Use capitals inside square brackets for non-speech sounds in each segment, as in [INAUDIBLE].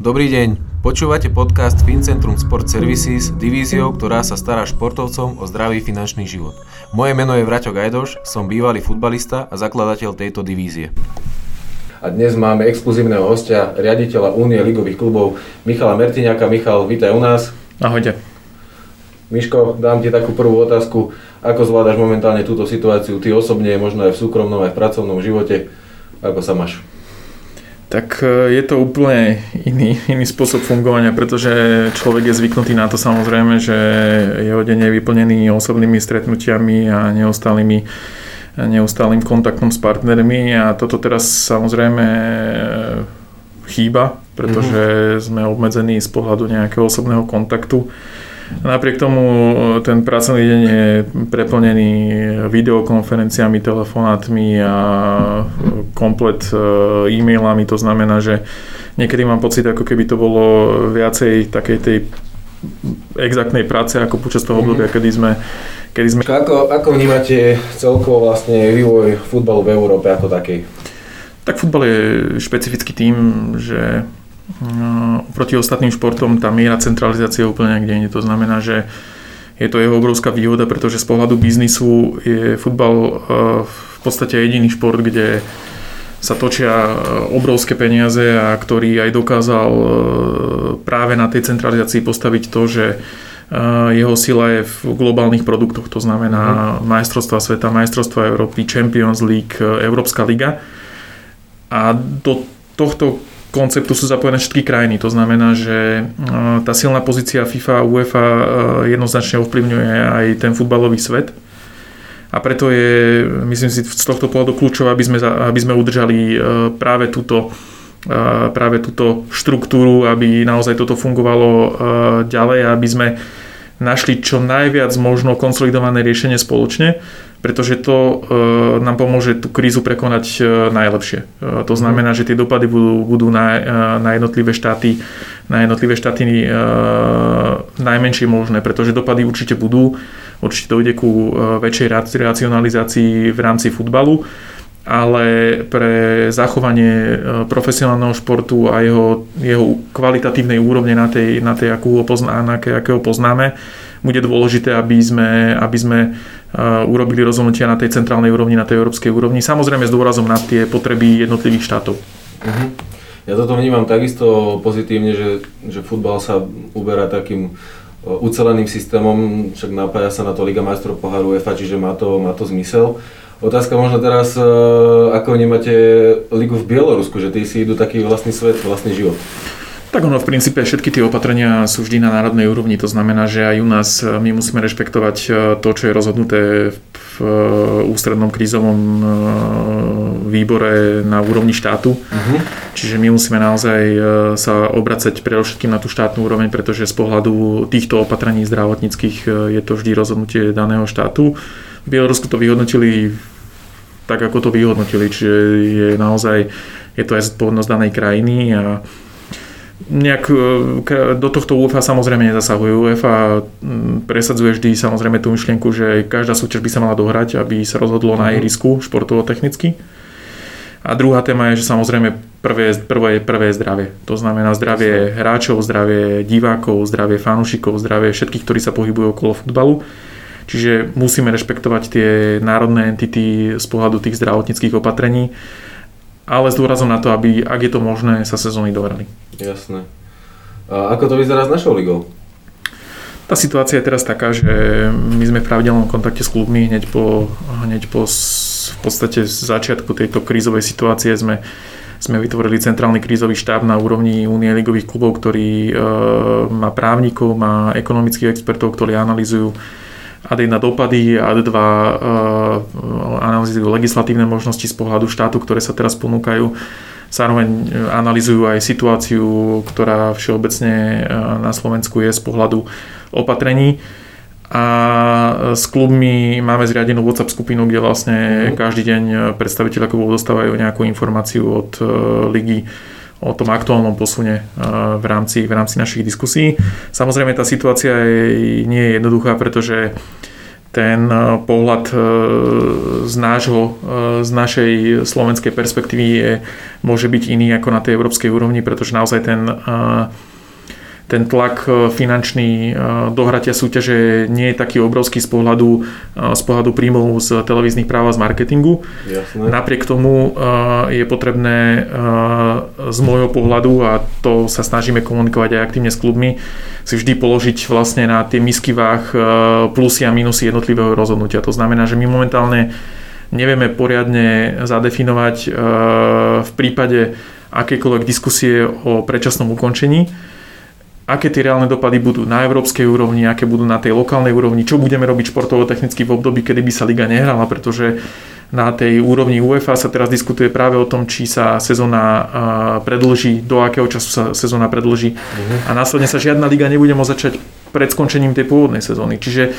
Dobrý deň, počúvate podcast FinCentrum Sport Services, divíziou, ktorá sa stará športovcom o zdravý finančný život. Moje meno je Vraťo Gajdoš, som bývalý futbalista a zakladateľ tejto divízie. A dnes máme exkluzívneho hostia, riaditeľa Únie ligových klubov Michala Mertiňaka. Michal, vítaj u nás. Ahojte. Miško, dám ti takú prvú otázku. Ako zvládaš momentálne túto situáciu, ty osobne, možno aj v súkromnom, aj v pracovnom živote? Ako sa máš? Tak e, je to úplne iný, iný spôsob fungovania, pretože človek je zvyknutý na to samozrejme, že jeho deň je vyplnený osobnými stretnutiami a neustálými neustálým kontaktom s partnermi a toto teraz samozrejme e, chýba, pretože mm-hmm. sme obmedzení z pohľadu nejakého osobného kontaktu. Napriek tomu e, ten pracovný deň je preplnený videokonferenciami, telefonátmi a komplet e, e-mailami. To znamená, že niekedy mám pocit, ako keby to bolo viacej takej tej exaktnej práce ako počas toho obdobia, mhm. kedy sme Kedy sme... Ako, ako vnímate celkovo vlastne vývoj futbalu v Európe ako takej? Tak futbal je špecifický tým, že oproti ostatným športom tá miera centralizácie je úplne niekde inde. To znamená, že je to jeho obrovská výhoda, pretože z pohľadu biznisu je futbal e, v podstate jediný šport, kde sa točia e, obrovské peniaze a ktorý aj dokázal e, práve na tej centralizácii postaviť to, že jeho sila je v globálnych produktoch, to znamená majstrovstva sveta, majstrovstva Európy, Champions League, Európska liga. A do tohto konceptu sú zapojené všetky krajiny. To znamená, že tá silná pozícia FIFA a UEFA jednoznačne ovplyvňuje aj ten futbalový svet. A preto je, myslím si, z tohto pohľadu kľúčové, aby sme, aby sme udržali práve túto, práve túto štruktúru, aby naozaj toto fungovalo ďalej, aby sme našli čo najviac možno konsolidované riešenie spoločne, pretože to e, nám pomôže tú krízu prekonať e, najlepšie. E, to znamená, že tie dopady budú, budú na, na jednotlivé štáty na jednotlivé štáty najmenšie možné, pretože dopady určite budú, určite dojde ku väčšej racionalizácii v rámci futbalu ale pre zachovanie profesionálneho športu a jeho, jeho kvalitatívnej úrovne na tej, na tej akú ho pozná, na akého poznáme, bude dôležité, aby sme, aby sme urobili rozhodnutia na tej centrálnej úrovni, na tej európskej úrovni, samozrejme s dôrazom na tie potreby jednotlivých štátov. Uh-huh. Ja toto vnímam takisto pozitívne, že, že futbal sa uberá takým uceleným systémom, však napája sa na to Liga majstrov poháru UEFA, čiže má to, má to zmysel. Otázka možno teraz, ako vnímate ligu v Bielorusku, že tí si idú taký vlastný svet, vlastný život? Tak ono v princípe všetky tie opatrenia sú vždy na národnej úrovni, to znamená, že aj u nás e, my musíme rešpektovať e, to, čo je rozhodnuté v e, ústrednom krízovom výbore na úrovni štátu. Uh-huh. Čiže my musíme naozaj sa obracať predovšetkým na tú štátnu úroveň, pretože z pohľadu týchto opatrení zdravotníckých je to vždy rozhodnutie daného štátu. V Bielorusku to vyhodnotili tak, ako to vyhodnotili, čiže je naozaj je to aj zodpovednosť danej krajiny a nejak e, do tohto UEFA samozrejme nezasahuje. UEFA presadzuje vždy samozrejme tú myšlienku, že každá súťaž by sa mala dohrať, aby sa rozhodlo na ihrisku športovo-technicky. A druhá téma je, že samozrejme prvé, prvé, prvé zdravie. To znamená zdravie hráčov, zdravie divákov, zdravie fanúšikov, zdravie všetkých, ktorí sa pohybujú okolo futbalu. Čiže musíme rešpektovať tie národné entity z pohľadu tých zdravotníckých opatrení ale s dôrazom na to, aby, ak je to možné, sa sezóny dohrali. Jasné. A ako to vyzerá s našou ligou? Tá situácia je teraz taká, že my sme v pravidelnom kontakte s klubmi hneď po, hneď po v podstate začiatku tejto krízovej situácie sme, sme vytvorili centrálny krízový štáb na úrovni Únie ligových klubov, ktorý e, má právnikov, má ekonomických expertov, ktorí analizujú AD1 dopady, AD2 uh, analýzujú legislatívne možnosti z pohľadu štátu, ktoré sa teraz ponúkajú. Zároveň uh, analýzujú aj situáciu, ktorá všeobecne na Slovensku je z pohľadu opatrení. A s klubmi máme zriadenú WhatsApp skupinu, kde vlastne mm. každý deň predstaviteľ klubov dostávajú nejakú informáciu od ligy o tom aktuálnom posune v rámci, v rámci našich diskusí. Samozrejme tá situácia nie je jednoduchá, pretože ten pohľad z, nášho, z našej slovenskej perspektívy je, môže byť iný ako na tej európskej úrovni, pretože naozaj ten ten tlak e, finančný e, dohratia súťaže nie je taký obrovský z pohľadu, e, z pohľadu príjmov z televíznych práv a z marketingu. Jasné. Napriek tomu je potrebné z môjho pohľadu, a to sa snažíme komunikovať aj aktívne s klubmi, si vždy položiť vlastne na tie misky váh plusy a minusy jednotlivého rozhodnutia. To znamená, že my momentálne nevieme poriadne zadefinovať v prípade akékoľvek diskusie o predčasnom ukončení, aké tie reálne dopady budú na európskej úrovni, aké budú na tej lokálnej úrovni, čo budeme robiť športovo-technicky v období, kedy by sa liga nehrala, pretože na tej úrovni UEFA sa teraz diskutuje práve o tom, či sa sezóna predlží, do akého času sa sezóna predlží uh-huh. a následne sa žiadna liga nebude môcť začať pred skončením tej pôvodnej sezóny. Čiže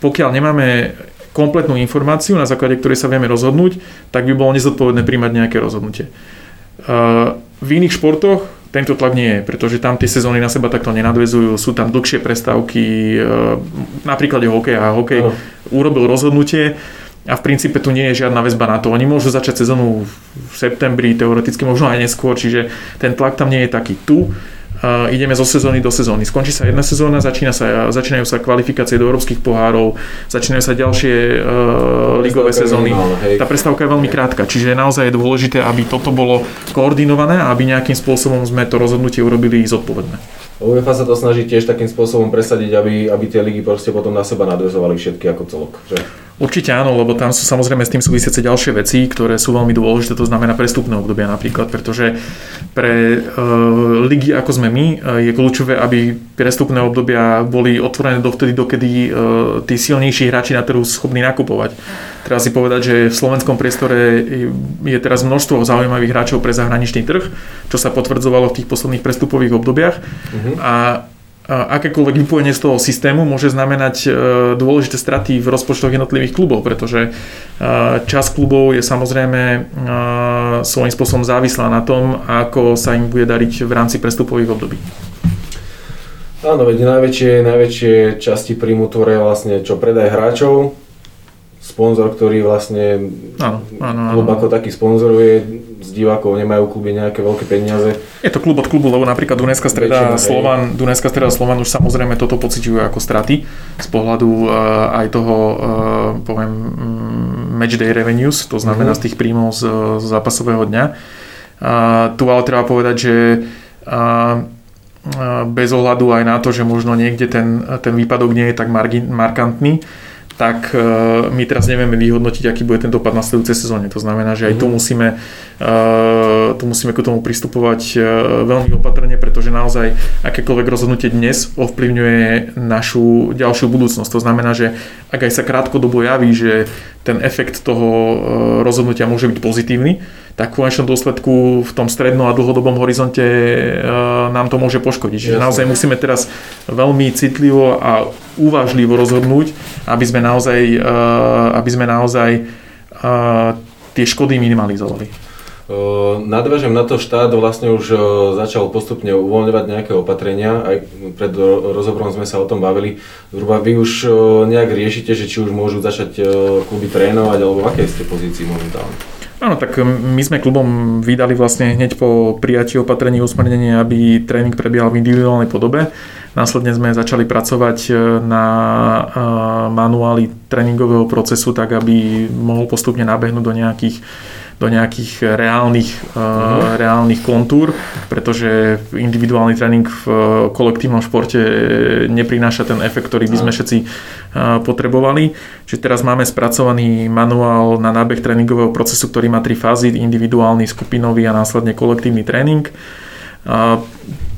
pokiaľ nemáme kompletnú informáciu, na základe ktorej sa vieme rozhodnúť, tak by bolo nezodpovedné príjmať nejaké rozhodnutie. V iných športoch tento tlak nie je, pretože tam tie sezóny na seba takto nenadvezujú, sú tam dlhšie prestávky, e, napríklad hokeja. Hokej no. urobil rozhodnutie a v princípe tu nie je žiadna väzba na to. Oni môžu začať sezónu v septembri, teoreticky možno aj neskôr, čiže ten tlak tam nie je taký. Tu ideme zo sezóny do sezóny. Skončí sa jedna sezóna, začína sa, začínajú sa kvalifikácie do európskych pohárov, začínajú sa ďalšie uh, ligové sezóny. Tá prestávka je veľmi krátka, čiže naozaj je dôležité, aby toto bolo koordinované a aby nejakým spôsobom sme to rozhodnutie urobili zodpovedné. UEFA sa to snaží tiež takým spôsobom presadiť, aby, aby tie ligy proste potom na seba nadvezovali všetky ako celok. Že? Určite áno, lebo tam sú samozrejme s tým súvisiace ďalšie veci, ktoré sú veľmi dôležité, to znamená prestupné obdobia napríklad, pretože pre e, ligy ako sme my e, je kľúčové, aby prestupné obdobia boli otvorené dovtedy, dokedy e, tí silnejší hráči na trhu schopní nakupovať. Treba si povedať, že v slovenskom priestore je teraz množstvo zaujímavých hráčov pre zahraničný trh, čo sa potvrdzovalo v tých posledných prestupových obdobiach. Uh-huh. A akékoľvek vypojenie z toho systému môže znamenať e, dôležité straty v rozpočtoch jednotlivých klubov, pretože e, čas klubov je samozrejme e, svojím spôsobom závislá na tom, ako sa im bude dariť v rámci prestupových období. Áno, veď najväčšie, najväčšie časti príjmu tvoria vlastne čo predaj hráčov, sponzor, ktorý vlastne áno, áno, klub áno. ako taký sponzoruje, z divákov nemajú kluby nejaké veľké peniaze. Je to klub od klubu, lebo napríklad Dunajská streda, Slovan, Dunajská streda Slovan už samozrejme toto pociťujú ako straty z pohľadu uh, aj toho, uh, poviem, mm, matchday revenues, to znamená uh-huh. z tých príjmov z, z zápasového dňa. Uh, tu ale treba povedať, že uh, bez ohľadu aj na to, že možno niekde ten, ten výpadok nie je tak margin, markantný, tak e, my teraz nevieme vyhodnotiť, aký bude ten dopad na sledujúcej sezóne. To znamená, že aj tu mhm. musíme, e, tu musíme k tomu pristupovať e, veľmi opatrne, pretože naozaj akékoľvek rozhodnutie dnes ovplyvňuje našu ďalšiu budúcnosť. To znamená, že ak aj sa krátkodobo javí, že ten efekt toho rozhodnutia môže byť pozitívny, tak v konečnom dôsledku v tom strednom a dlhodobom horizonte nám to môže poškodiť. Čiže naozaj musíme teraz veľmi citlivo a uvážlivo rozhodnúť, aby sme naozaj, eh, aby sme naozaj eh, tie škody minimalizovali. Eh, nadviažem na to, štát vlastne už začal postupne uvoľňovať nejaké opatrenia, aj pred rozhovorom sme sa o tom bavili. Zhruba vy už nejak riešite, že či už môžu začať kluby trénovať, alebo v akej ste pozícii momentálne? Áno, tak my sme klubom vydali vlastne hneď po prijatí opatrení usmernenia, aby tréning prebiehal v individuálnej podobe. Následne sme začali pracovať e, na e, manuáli tréningového procesu, tak aby mohol postupne nabehnúť do nejakých do nejakých reálnych, uh, reálnych kontúr, pretože individuálny tréning v kolektívnom športe neprináša ten efekt, ktorý by sme všetci potrebovali. Čiže teraz máme spracovaný manuál na nábeh tréningového procesu, ktorý má tri fázy, individuálny, skupinový a následne kolektívny tréning.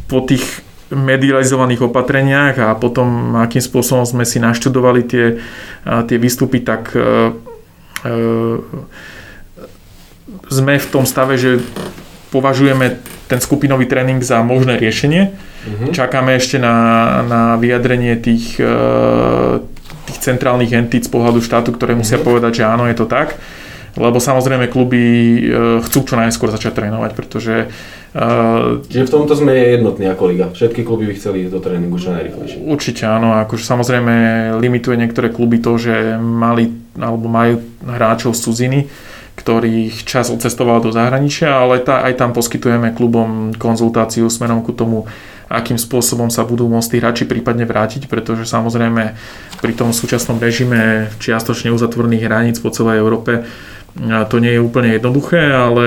Po tých medializovaných opatreniach a potom akým spôsobom sme si naštudovali tie, tie výstupy, tak e, e, sme v tom stave, že považujeme ten skupinový tréning za možné riešenie. Uh-huh. Čakáme ešte na, na vyjadrenie tých, e, tých centrálnych entít z pohľadu štátu, ktoré musia uh-huh. povedať, že áno, je to tak. Lebo samozrejme kluby chcú čo najskôr začať trénovať, pretože Čiže v tomto sme jednotní ako liga. Všetky kluby by chceli ísť do tréningu čo najrychlejšie. Určite áno, akože samozrejme limituje niektoré kluby to, že mali alebo majú hráčov z cudziny, ktorých čas odcestoval do zahraničia, ale tá, aj tam poskytujeme klubom konzultáciu smerom ku tomu, akým spôsobom sa budú môcť tí hráči prípadne vrátiť, pretože samozrejme pri tom súčasnom režime čiastočne uzatvorených hraníc po celej Európe to nie je úplne jednoduché, ale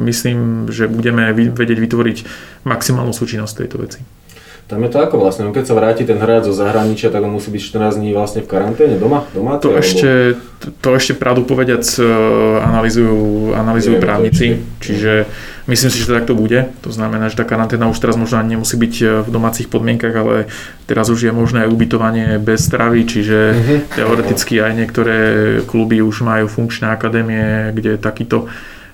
myslím, že budeme vedieť vytvoriť maximálnu súčinnosť tejto veci. Tam je to ako vlastne, no keď sa vráti ten hráč zo zahraničia, tak on musí byť 14 dní vlastne v karanténe doma? doma to, alebo... ešte, to ešte pravdu povediac e, analizujú, analizujú právnici, čiže myslím si, že to takto bude. To znamená, že tá karanténa už teraz možno ani nemusí byť e, v domácich podmienkach, ale teraz už je možné aj ubytovanie bez stravy, čiže uh-huh. teoreticky aj niektoré kluby už majú funkčné akadémie, kde takýto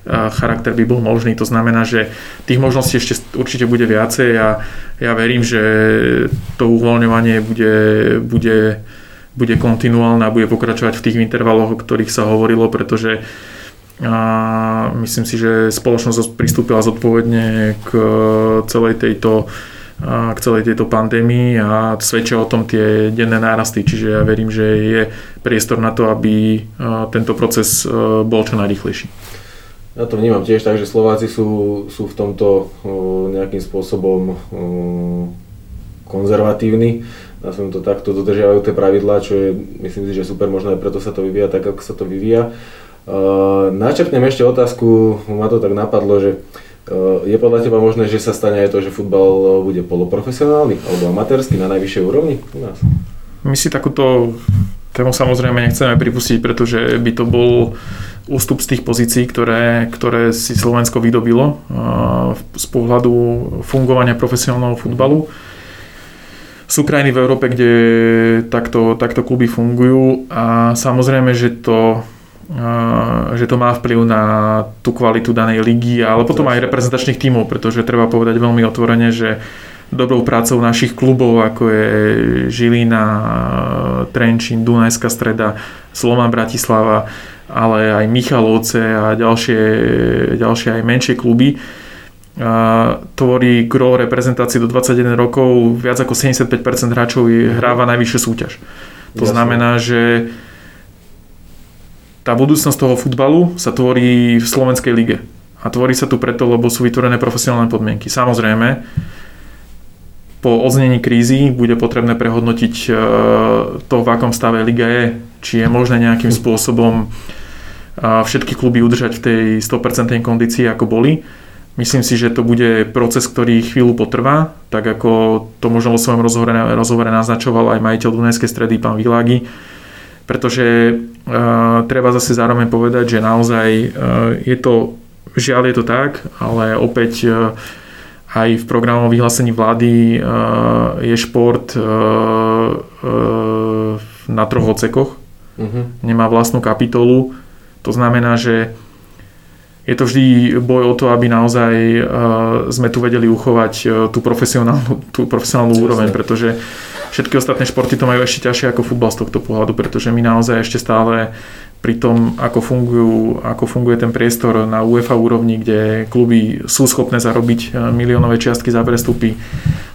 charakter by bol možný. To znamená, že tých možností ešte určite bude viacej a ja verím, že to uvoľňovanie bude, bude, bude kontinuálne a bude pokračovať v tých intervaloch, o ktorých sa hovorilo, pretože a myslím si, že spoločnosť pristúpila zodpovedne k celej tejto k celej tejto pandémii a svedčia o tom tie denné nárasty, čiže ja verím, že je priestor na to, aby tento proces bol čo najrychlejší. Ja to vnímam tiež tak, že Slováci sú, sú v tomto nejakým spôsobom konzervatívni. Som to takto dodržiavajú tie pravidlá, čo je, myslím si, že super, možno aj preto sa to vyvíja tak, ako sa to vyvíja. Načrtnem ešte otázku, ma to tak napadlo, že je podľa teba možné, že sa stane aj to, že futbal bude poloprofesionálny alebo amatérsky na najvyššej úrovni u nás? My si takúto tému samozrejme nechceme pripustiť, pretože by to bol ústup z tých pozícií, ktoré, ktoré si Slovensko vydobilo z pohľadu fungovania profesionálneho futbalu. Sú krajiny v Európe, kde takto, takto kluby fungujú a samozrejme, že to, že to má vplyv na tú kvalitu danej ligy, ale potom aj reprezentačných tímov, pretože treba povedať veľmi otvorene, že dobrou prácou našich klubov, ako je Žilina, Trenčín, Dunajská streda, Slovan Bratislava, ale aj Michalovce a ďalšie, ďalšie aj menšie kluby. A tvorí gro reprezentácie do 21 rokov, viac ako 75% hráčov hráva najvyššiu súťaž. To Jasne. znamená, že tá budúcnosť toho futbalu sa tvorí v Slovenskej lige. A tvorí sa tu preto, lebo sú vytvorené profesionálne podmienky. Samozrejme, po odznení krízy bude potrebné prehodnotiť e, to, v akom stave liga je, či je možné nejakým spôsobom všetky kluby udržať v tej 100% kondícii, ako boli. Myslím si, že to bude proces, ktorý chvíľu potrvá, tak ako to možno vo svojom rozhovore, rozhovore naznačoval aj majiteľ Dunajskej stredy, pán Világi, pretože uh, treba zase zároveň povedať, že naozaj uh, je to, žiaľ je to tak, ale opäť uh, aj v programovom vyhlásení vlády uh, je šport uh, uh, na troch ocekoch, uh-huh. nemá vlastnú kapitolu, to znamená, že je to vždy boj o to, aby naozaj uh, sme tu vedeli uchovať uh, tú profesionálnu, tú profesionálnu úroveň, pretože všetky ostatné športy to majú ešte ťažšie ako futbal z tohto pohľadu, pretože my naozaj ešte stále pri tom, ako, fungujú, ako funguje ten priestor na UEFA úrovni, kde kluby sú schopné zarobiť uh, miliónové čiastky za prestupy,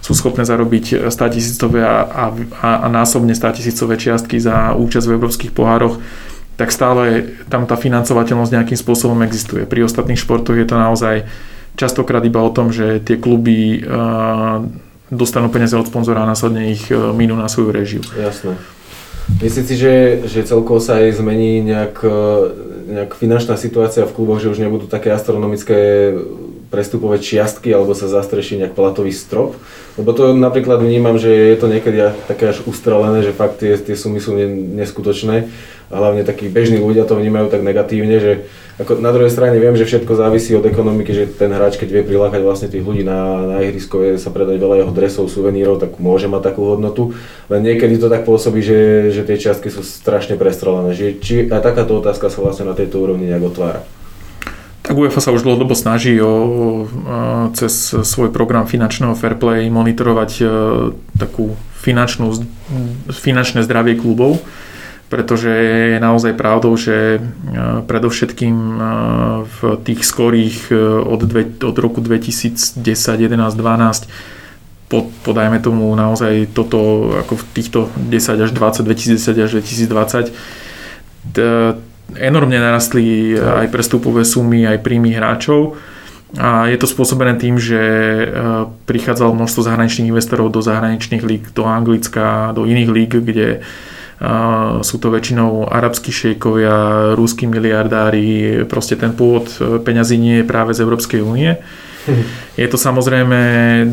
sú schopné zarobiť 100 tisícové a, a, a násobne 100 tisícové čiastky za účasť v európskych pohároch tak stále tam tá financovateľnosť nejakým spôsobom existuje. Pri ostatných športoch je to naozaj častokrát iba o tom, že tie kluby dostanú peniaze od sponzora a následne ich minú na svoju režiu. Jasné. Myslíte si, že, že celkovo sa aj zmení nejak, nejak finančná situácia v kluboch, že už nebudú také astronomické prestupové čiastky alebo sa zastreší nejak platový strop? Lebo to napríklad vnímam, že je to niekedy také až ustrelené, že fakt tie, tie sumy sú neskutočné a hlavne takí bežní ľudia to vnímajú tak negatívne, že ako na druhej strane viem, že všetko závisí od ekonomiky, že ten hráč, keď vie prilákať vlastne tých ľudí na, na ihrisko, vie sa predať veľa jeho dresov, suvenírov, tak môže mať takú hodnotu. Len niekedy to tak pôsobí, že, že tie čiastky sú strašne prestrelené. Že, či aj takáto otázka sa vlastne na tejto úrovni nejak otvára. Tak UEFA sa už dlhodobo snaží o, cez svoj program finančného fair play monitorovať e, takú finančnú, finančné zdravie klubov pretože je naozaj pravdou, že predovšetkým v tých skorých od, dve, od roku 2010, 11, 12 podajme tomu naozaj toto ako v týchto 10 až 20, 2010 až 2020 enormne narastli aj prestupové sumy, aj príjmy hráčov. A je to spôsobené tým, že e, prichádzalo množstvo zahraničných investorov do zahraničných líg, do Anglicka, do iných líg, kde e, sú to väčšinou arabskí šejkovia, rúskí miliardári, proste ten pôvod e, peňazí nie je práve z Európskej únie. [LAUGHS] Je to samozrejme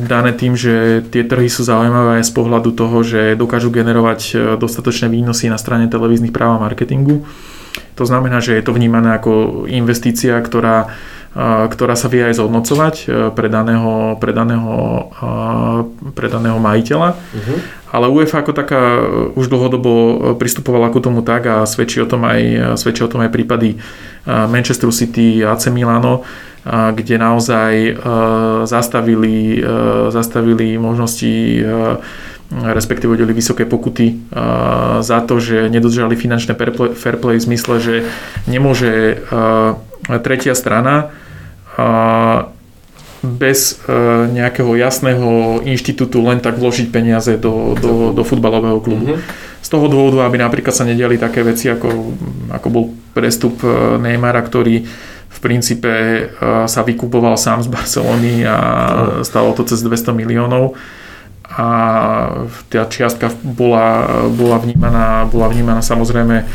dané tým, že tie trhy sú zaujímavé aj z pohľadu toho, že dokážu generovať dostatočné výnosy na strane televíznych práv a marketingu. To znamená, že je to vnímané ako investícia, ktorá, e, ktorá sa vie aj zhodnocovať e, pre daného, pre daného, pre daného majiteľa. Uh-huh. Ale UEFA ako taká už dlhodobo pristupovala ku tomu tak a svedčí o tom aj, svedčí o tom aj prípady Manchester City, AC Milano, kde naozaj e, zastavili, e, zastavili možnosti e, respektíve udelili vysoké pokuty za to, že nedodržali finančné fair play v zmysle, že nemôže tretia strana bez nejakého jasného inštitútu len tak vložiť peniaze do, do, do futbalového klubu. Mm-hmm. Z toho dôvodu, aby napríklad sa nediali také veci, ako, ako bol prestup Neymara, ktorý v princípe e, sa vykupoval sám z Barcelony a stalo to cez 200 miliónov a tá čiastka bola, bola, vnímaná, bola vnímaná samozrejme e,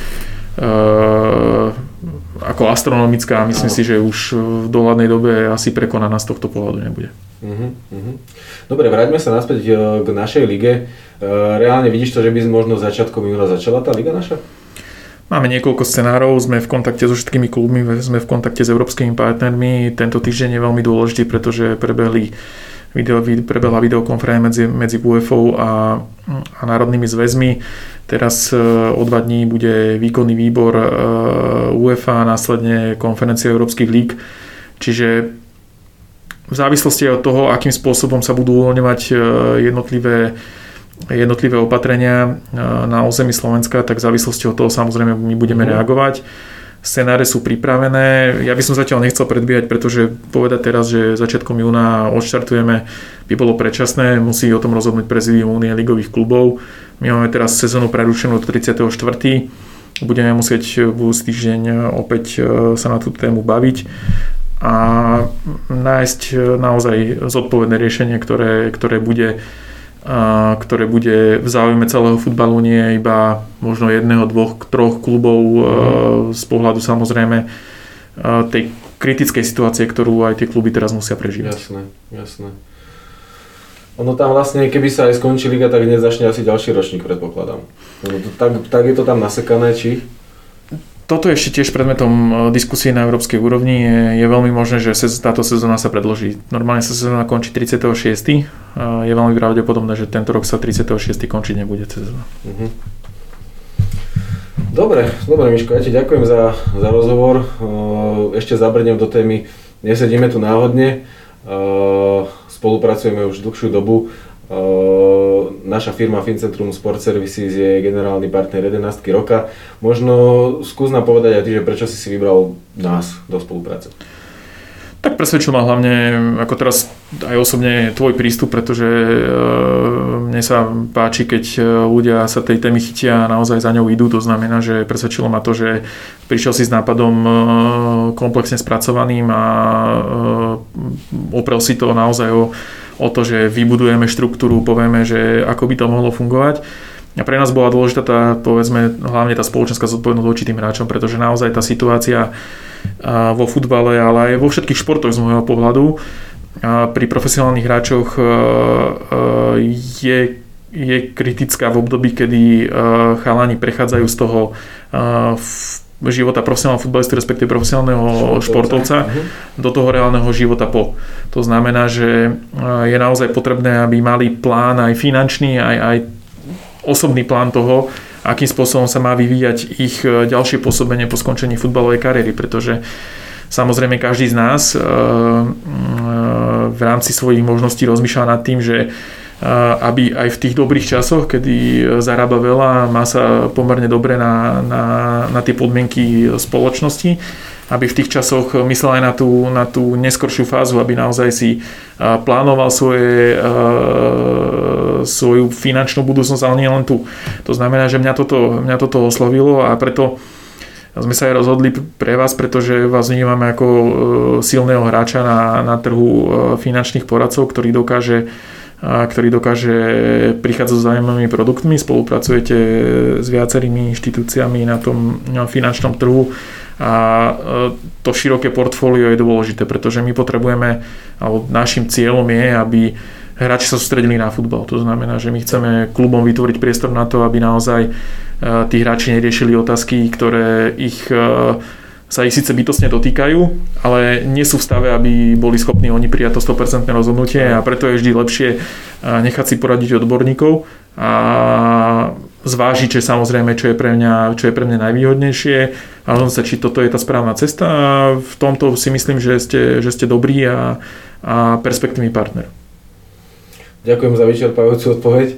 ako astronomická a myslím si, že už v dohľadnej dobe asi prekonaná z tohto pohľadu nebude. Uh-huh. Dobre, vráťme sa naspäť e, k našej lige. Reálne vidíš to, že by možno začiatkom júna začala tá liga naša? Máme niekoľko scenárov, sme v kontakte so všetkými klubmi, sme v kontakte s európskymi partnermi. Tento týždeň je veľmi dôležitý, pretože prebehli video, prebehla videokonferencia medzi, medzi UFO a, a národnými zväzmi. Teraz e, o dva dní bude výkonný výbor e, UEFA a následne konferencia európskych líg. Čiže v závislosti od toho, akým spôsobom sa budú uvoľňovať e, jednotlivé jednotlivé opatrenia na území Slovenska, tak v závislosti od toho samozrejme my budeme mm. reagovať. Scenáre sú pripravené. Ja by som zatiaľ nechcel predbiehať, pretože povedať teraz, že začiatkom júna odštartujeme, by bolo predčasné. Musí o tom rozhodnúť prezidium Únie ligových klubov. My máme teraz sezónu prerušenú do 34. Budeme musieť budúci týždeň opäť e, sa na tú tému baviť a nájsť naozaj zodpovedné riešenie, ktoré, ktoré bude ktoré bude v záujme celého futbalu, nie iba možno jedného, dvoch, troch klubov mm. z pohľadu samozrejme tej kritickej situácie, ktorú aj tie kluby teraz musia prežívať. Jasné, jasné. Ono tam vlastne, keby sa aj skončí liga, tak dnes začne asi ďalší ročník, predpokladám. Tak, tak je to tam nasekané, či? Toto je ešte tiež predmetom e, diskusie na európskej úrovni. Je, je veľmi možné, že táto sezóna sa predloží. Normálne sa sezóna končí 36. Je veľmi pravdepodobné, že tento rok sa 36. končiť nebude sezóna. Uh-huh. Dobre, dobre Miško, ja ti ďakujem za, za rozhovor. E, ešte zabrnem do témy. Nesedíme tu náhodne, e, spolupracujeme už dlhšiu dobu naša firma Fincentrum Sport Services je generálny partner 11 roka. Možno skús nám povedať aj ty, že prečo si si vybral nás do spolupráce. Tak presvedčil ma hlavne, ako teraz aj osobne tvoj prístup, pretože mne sa páči, keď ľudia sa tej témy chytia a naozaj za ňou idú. To znamená, že presvedčilo ma to, že prišiel si s nápadom komplexne spracovaným a oprel si to naozaj o o to, že vybudujeme štruktúru, povieme, že ako by to mohlo fungovať. A pre nás bola dôležitá tá, povedzme, hlavne tá spoločenská zodpovednosť voči tým hráčom, pretože naozaj tá situácia vo futbale, ale aj vo všetkých športoch z môjho pohľadu pri profesionálnych hráčoch je, je kritická v období, kedy chalani prechádzajú z toho života profesionálneho futbalistu, respektíve profesionálneho športovca uh-huh. do toho reálneho života po. To znamená, že je naozaj potrebné, aby mali plán aj finančný, aj, aj osobný plán toho, akým spôsobom sa má vyvíjať ich e, ďalšie pôsobenie po skončení futbalovej kariéry, pretože samozrejme každý z nás e, e, v rámci svojich možností rozmýšľa nad tým, že aby aj v tých dobrých časoch, kedy zarába veľa, má sa pomerne dobre na, na, na tie podmienky spoločnosti, aby v tých časoch myslel aj na tú, na tú neskoršiu fázu, aby naozaj si plánoval svoje, svoju finančnú budúcnosť, ale nie len tu. To znamená, že mňa toto, mňa toto oslovilo a preto sme sa aj rozhodli pre vás, pretože vás vnímame ako e, silného hráča na, na trhu e, finančných poradcov, ktorý dokáže ktorý dokáže prichádzať s zaujímavými produktmi, spolupracujete s viacerými inštitúciami na tom finančnom trhu a e, to široké portfólio je dôležité, pretože my potrebujeme, alebo našim cieľom je, aby hráči sa sústredili na futbal. To znamená, že my chceme klubom vytvoriť priestor na to, aby naozaj e, tí hráči neriešili otázky, ktoré ich e, sa ich síce bytostne dotýkajú, ale nie sú v stave, aby boli schopní oni prijať to 100% rozhodnutie a preto je vždy lepšie nechať si poradiť odborníkov a zvážiť, že samozrejme, čo je pre mňa, čo je pre mňa najvýhodnejšie a sa, či toto je tá správna cesta a v tomto si myslím, že ste, že ste dobrý a, a perspektívny partner. Ďakujem za vyčerpajúcu odpoveď.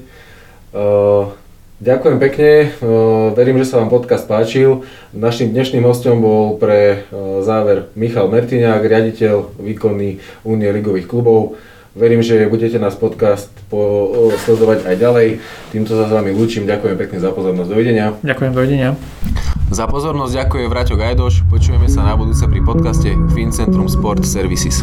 Uh... Ďakujem pekne, verím, že sa vám podcast páčil. Našim dnešným hostom bol pre záver Michal Mertiňák, riaditeľ výkonný Únie ligových klubov. Verím, že budete nás podcast po, sledovať aj ďalej. Týmto sa s vami lúčim. Ďakujem pekne za pozornosť. Dovidenia. Ďakujem, dovidenia. Za pozornosť ďakuje Vraťo Gajdoš. Počujeme sa na budúce pri podcaste Fincentrum Sport Services.